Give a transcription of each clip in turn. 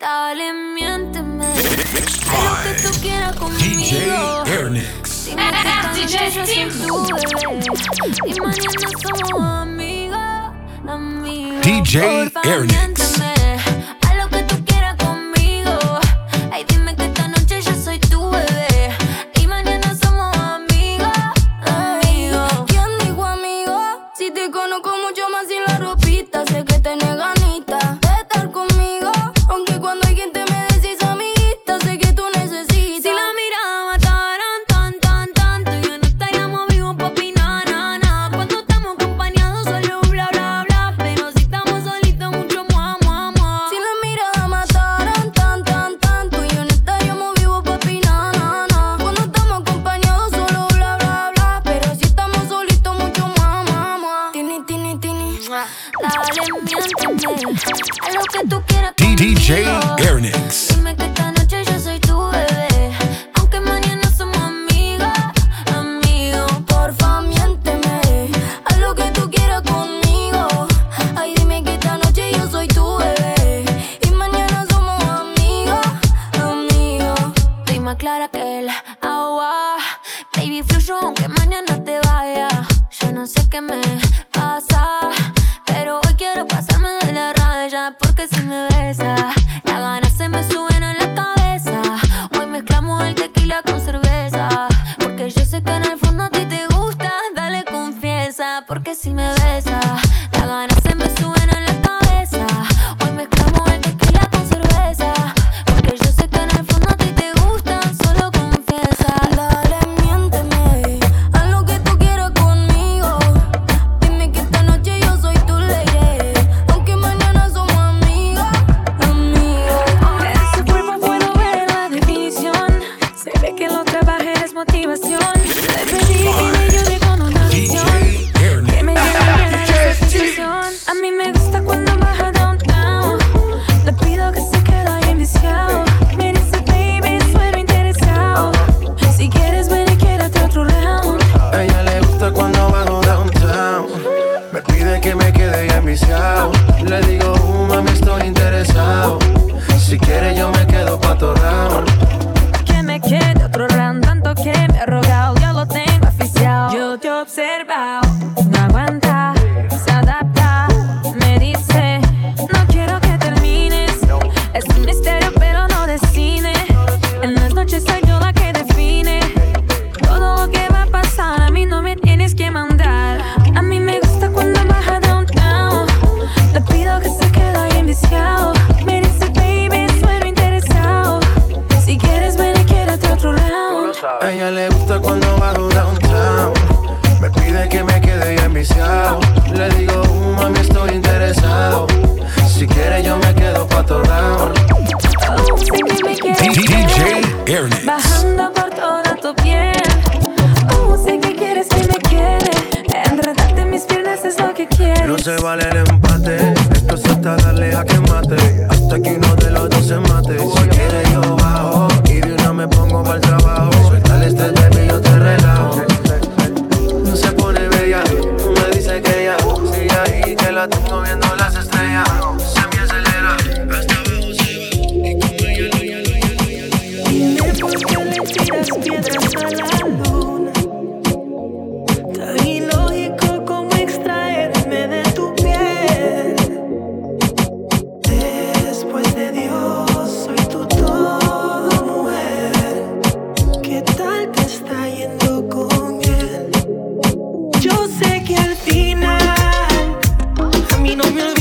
Dale, miénteme. lo que tú quieras conmigo. DJ Ernix. DJ Team. Y mañana somos amigos, amigos. DJ Ernix. DJ Airnix. That la quieres yo me quedo pa' torrar. não me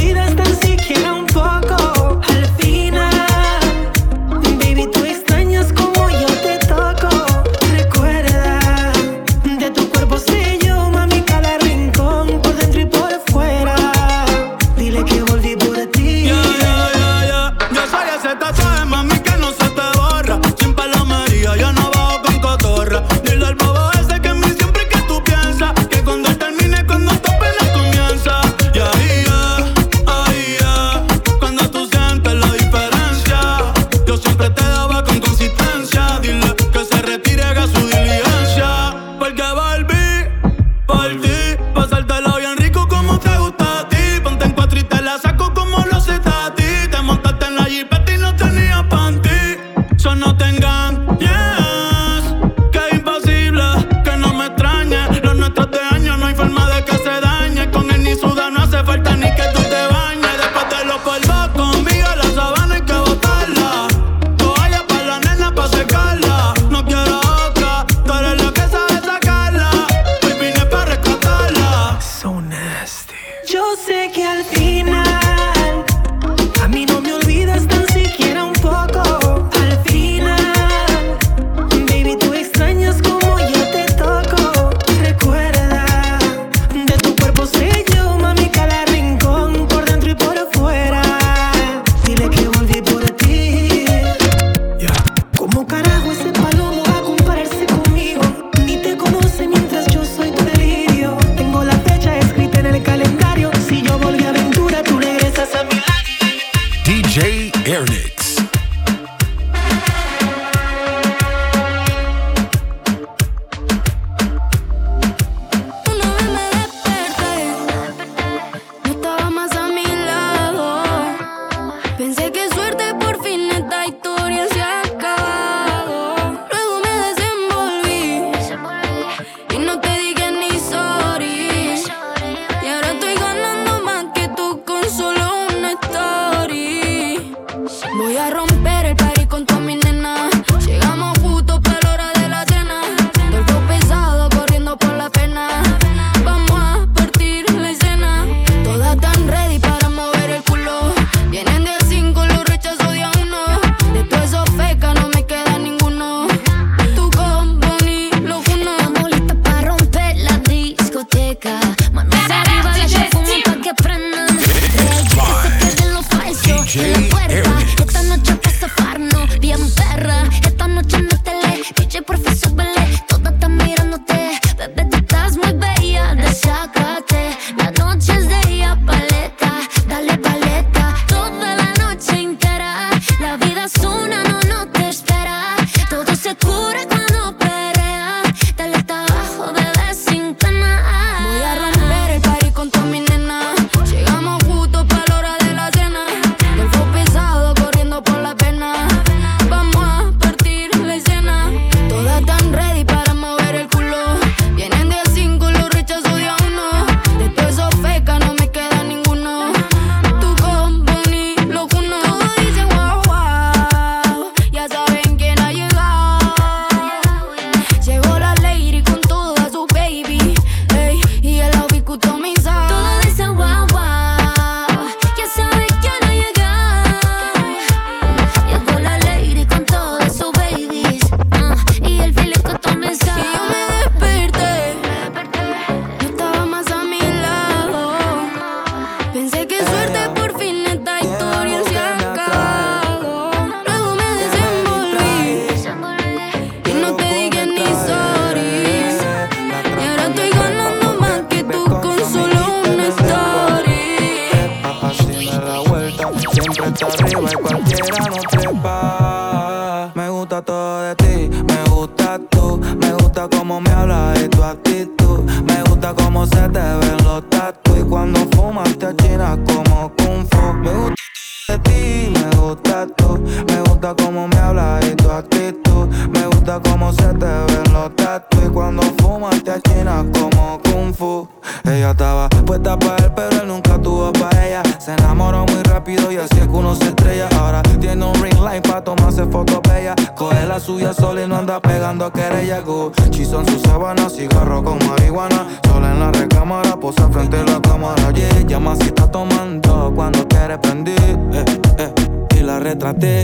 no tenga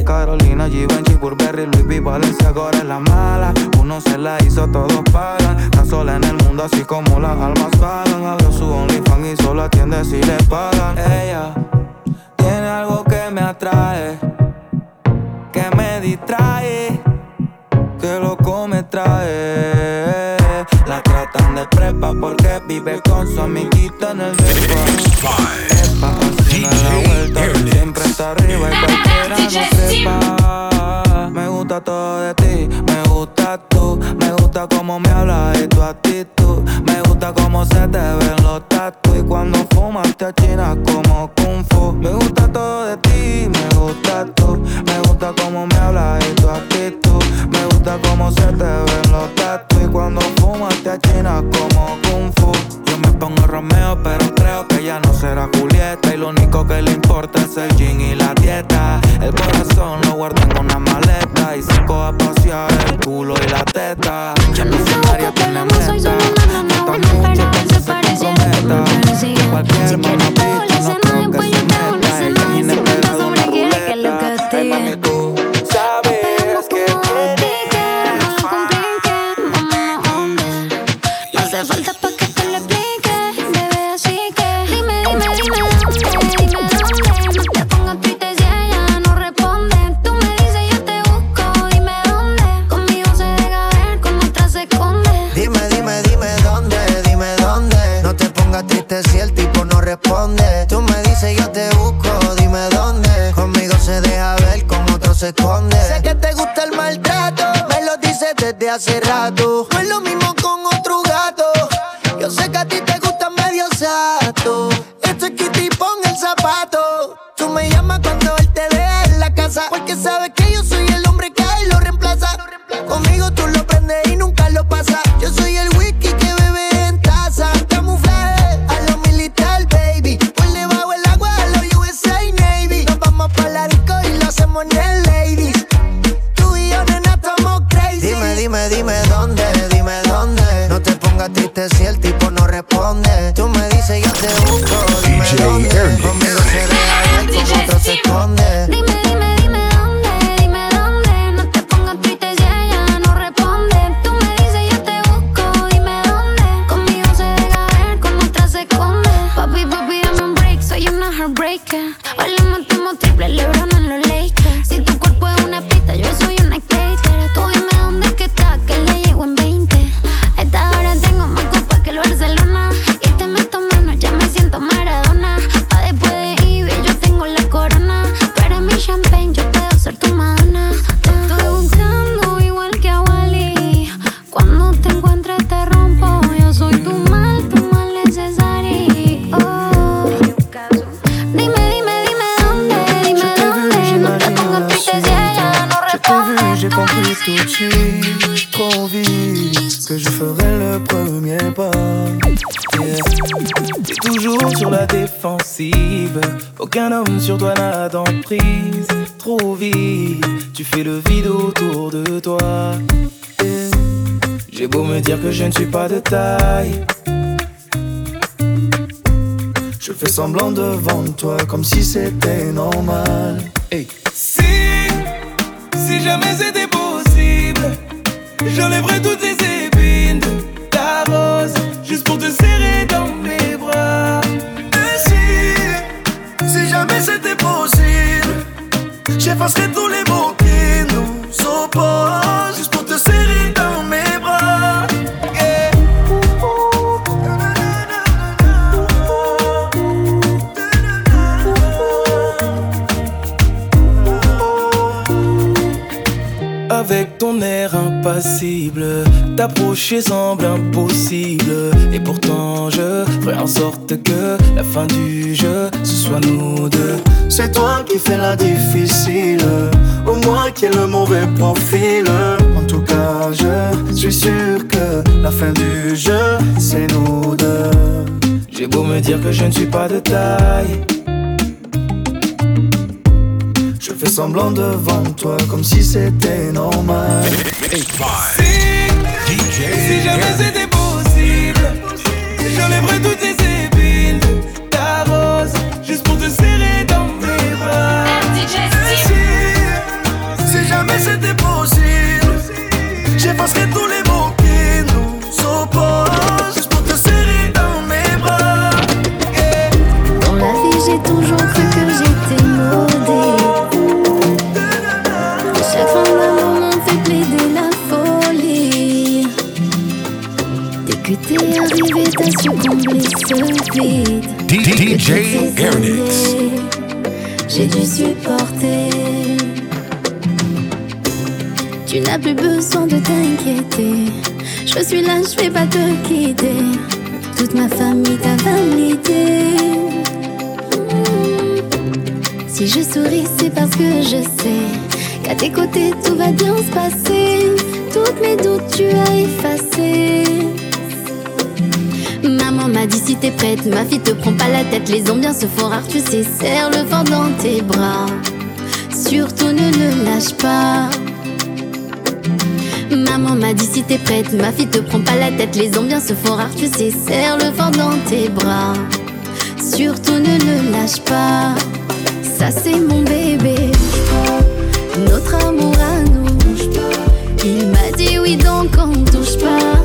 Carolina, Givenchy, Burberry, Luis V, Valencia, ahora es la mala. Uno se la hizo, todos pagan. Está sola en el mundo, así como las almas pagan. Abrió su OnlyFans y solo atiende si le pagan. Ella tiene algo que me atrae, que me distrae, que loco me trae. La tratan de prepa porque vive con su amiguita en el depa. Epa, la siempre está arriba y me gusta todo de ti, me gusta tú. Me gusta como me hablas y tu actitud. Me gusta como se te ven los tatu. Y cuando fumas te achinas como Kung Fu. Me gusta todo de ti, me gusta tú. Me gusta como me hablas y tu actitud. Me gusta como se te ven no responde. Tú me dices, yo te busco, dime dónde. Conmigo se deja ver, con otro se esconde. Sé que te gusta el maltrato, me lo dices desde hace rato. No es lo mismo con otro gato. Yo sé que a ti te gusta medio sato. Esto es Kitty, pon el zapato. Tú me llamas cuando él te deja en la casa, porque sabes que yo soy el le premier pas. T'es toujours sur la défensive, aucun homme sur toi n'a d'emprise. Trop vite, tu fais le vide autour de toi. J'ai beau me dire que je ne suis pas de taille. Je fais semblant devant toi comme si c'était normal. Et Si, si jamais c'était possible, j'enlèverais toutes les pour te serrer dans mes bras. Et si, si jamais c'était possible, j'effacerais tous les mots qui nous opposent, juste pour te serrer dans avec ton air impassible. T'approcher semble impossible. Et pourtant, je ferai en sorte que la fin du jeu, ce soit nous deux. C'est toi qui fais la difficile. au moins qui ai le mauvais profil. En tout cas, je suis sûr que la fin du jeu, c'est nous deux. J'ai beau me dire que je ne suis pas de taille fais semblant devant toi comme si c'était normal. Si, si jamais c'était possible, j'enlèverais toutes tes épines ta rose juste pour te serrer dans mes bras. Si, si jamais c'était possible, j'effacerais tous les mots qui nous opposent juste pour te serrer dans mes bras. Dans la vie, j'ai toujours cru ce vide. DJ J'ai dû supporter. Tu n'as plus besoin de t'inquiéter. Je suis là, je vais pas te quitter. Toute ma famille t'a validé. Hmm. Si je souris, c'est parce que je sais qu'à tes côtés tout va bien se passer. Toutes mes doutes, tu as effacé m'a dit si t'es prête, ma fille te prends pas la tête. Les ambiances se font rare, tu sais, serre le vent dans tes bras. Surtout ne le lâche pas. Maman m'a dit si t'es prête, ma fille te prend pas la tête. Les ambiances se font rare, tu sais, serre le vent dans tes bras. Surtout ne le lâche pas. Ça c'est mon bébé, notre amour à nous. Il m'a dit oui donc on touche pas.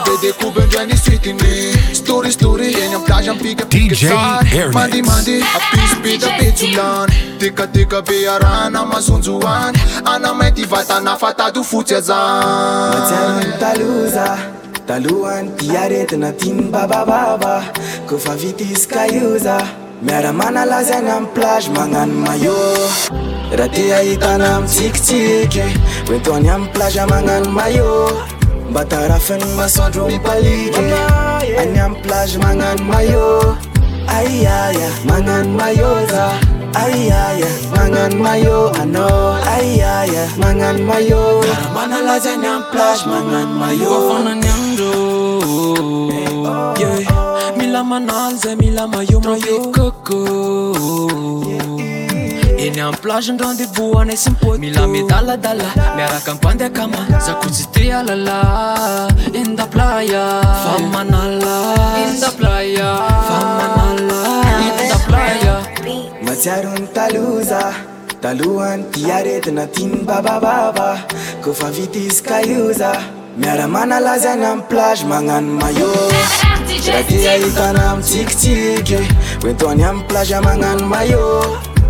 bdekobendrnsitne storistory ny am lazpik mandemande apis be dapelany dekaekabe arana mazonjoany anamatyvatanafatad foty aza yany taloza talohany iaretinatiny babababa kofavitizka ioza miaramanalazany amy plag manano maô raha hitna amtsikitsiky toy amy plaz manano maô batarafen masodro mipalike any am plage mangan mayo aiaya magnano mayoza aiaya mangan mayo anao aiaya mangan mayo manalaza any am plage magnano mayofanany andro mila manalza mila mayomayo koko aylaeos maiarony taloza talohany tiaretina tiny babababa kofa vitizykaioza miaramanalazany amy plag magnano maôitnamtsikitiky toy amy plaza magnanoaô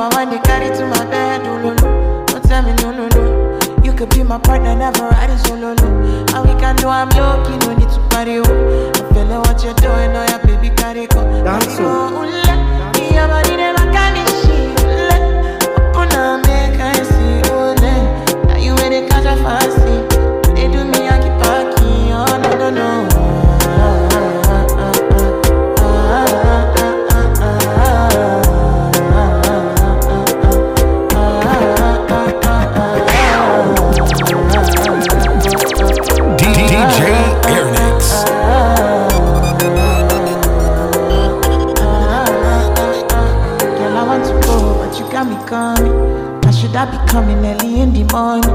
I want to carry to my bed, oh, no, Don't tell me no, no, no. You could be my partner, never ride it solo, no. And we can do I'm lucky, no need to party, oh. I feel like what you're doing, oh, yeah, baby, carry go. Dance, oh. oh I'm should I be coming early in the morning?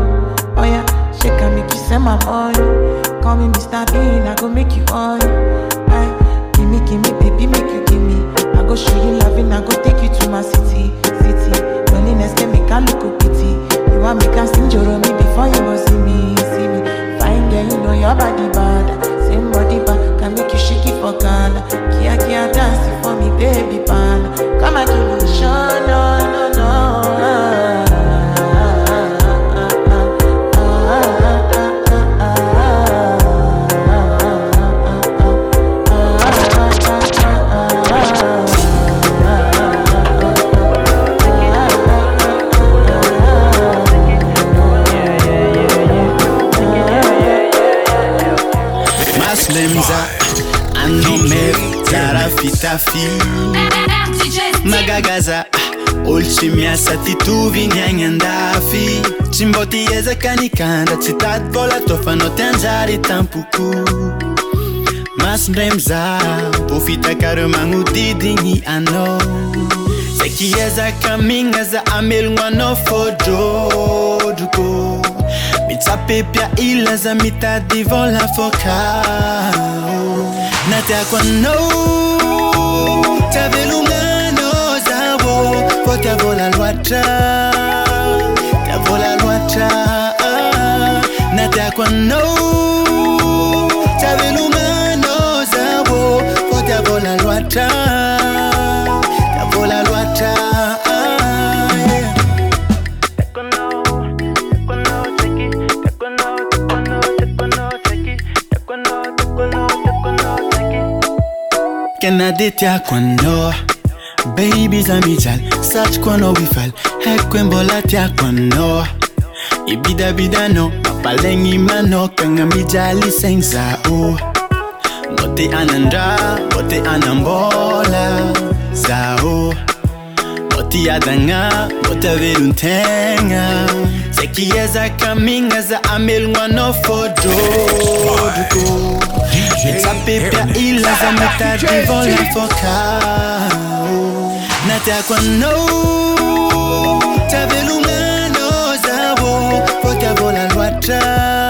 Oh yeah, she can make you send my money. Call me Mr. Bean, I go make you on. Aye, gimme, gimme, baby, make you gimme. I go show you loving, I go take you to my city, city. Loneliness can make I look a pity. You want me can sing your me before you go see me, see me. Fine girl, you know your body bad. Same body bad, can make you shake it for Ghana. Kia, kia, dance for me, baby, pan. Come and give me a show, no, no, no. magagaza ah, olotsy miasa tytoviny aigny andafy tsy mboty azaka nikandra tsy taty vôla tofanao ty anjary tampoko masondramiza bofitakarymagnodidigny anao zakyazaka mignaza amelogno anao fô rôdroko misapepya ilaza mitaydy vôla fôkao natakwa no tavelungano zavo zabo po tavola lwatra tavola lwatra natakwa no tave lungano po tavola lwatra Can I date ya quando? Baby zamichal, search quando we fall Heck bolatia quando Ibida bidano, papalengi mano Kangamijali senza oh Bote anandra, bote anambola Sao Bote adanga, bote veruntenga Take years are coming as a amil ngwano fododugo Mitapipya ila za mitadivola foka Natakwa no Tavelungano zabo Foka vola lwatra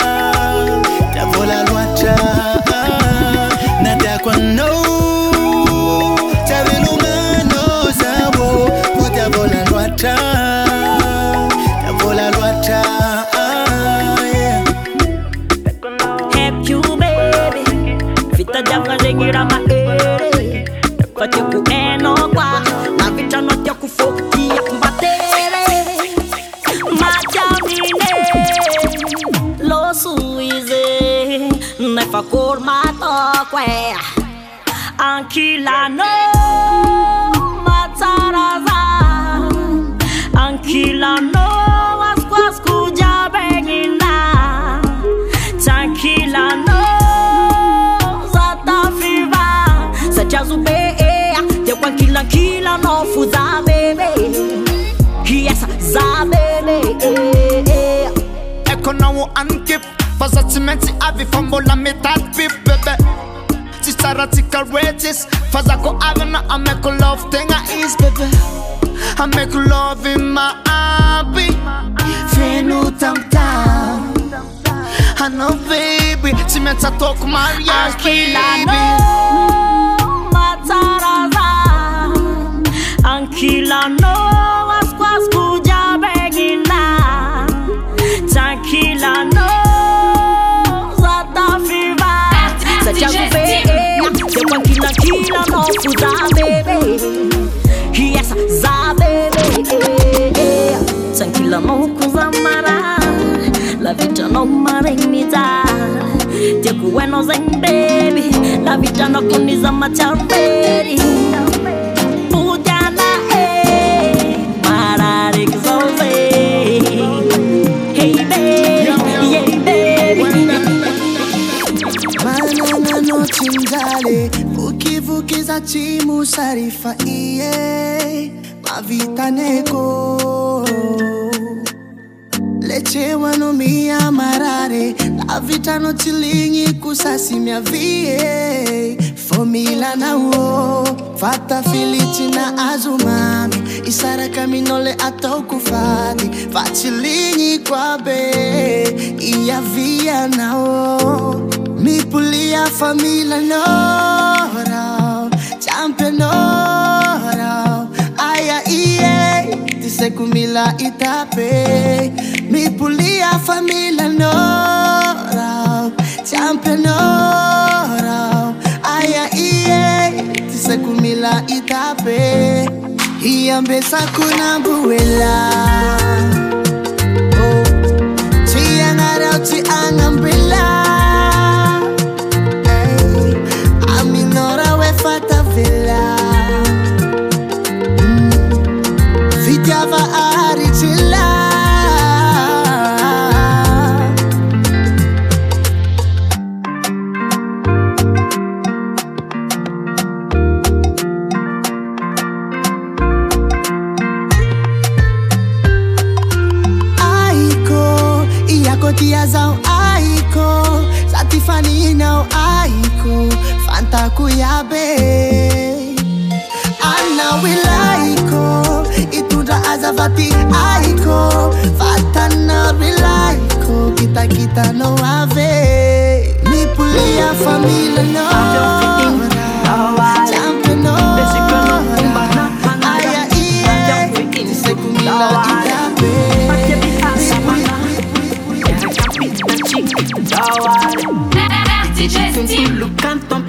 ankilanoasquaskujabeina cankilanotivaacazueekuankilnkilanofu aekonao ankip fasatimenti avi fambola metadi radical riches Fast I go having I make a love thing I is baby I make love in my hobby Finu tam tam I know baby si mi ha talk mariage baby Anche la no matara la no Kila mouth za baby Yes, za baby Tan kila mouth za mara La vita no maremita Tia kuweno zen baby La vita no kuniza baby. cimusarifa ie mavitaneko lecewano mia marare navitanocilingi kusasimiavie fomilanauo vata filitina azumame isarakaminole atokufahi vacilingi kuabe iyavianao mipulia familanora antrenoral Aia iei, dise cu mila itapei Mi pulia familia ai Championoral Aia iei, dise cu mila itapei Iambesa kuna buela Oh, chiangarau chiangambela ktizao aiko zatifannao aiko fantakuyab anna wilaiko itundra azavati aiko fatana vilaiko itakitanoave nipulia familn awali. fais tout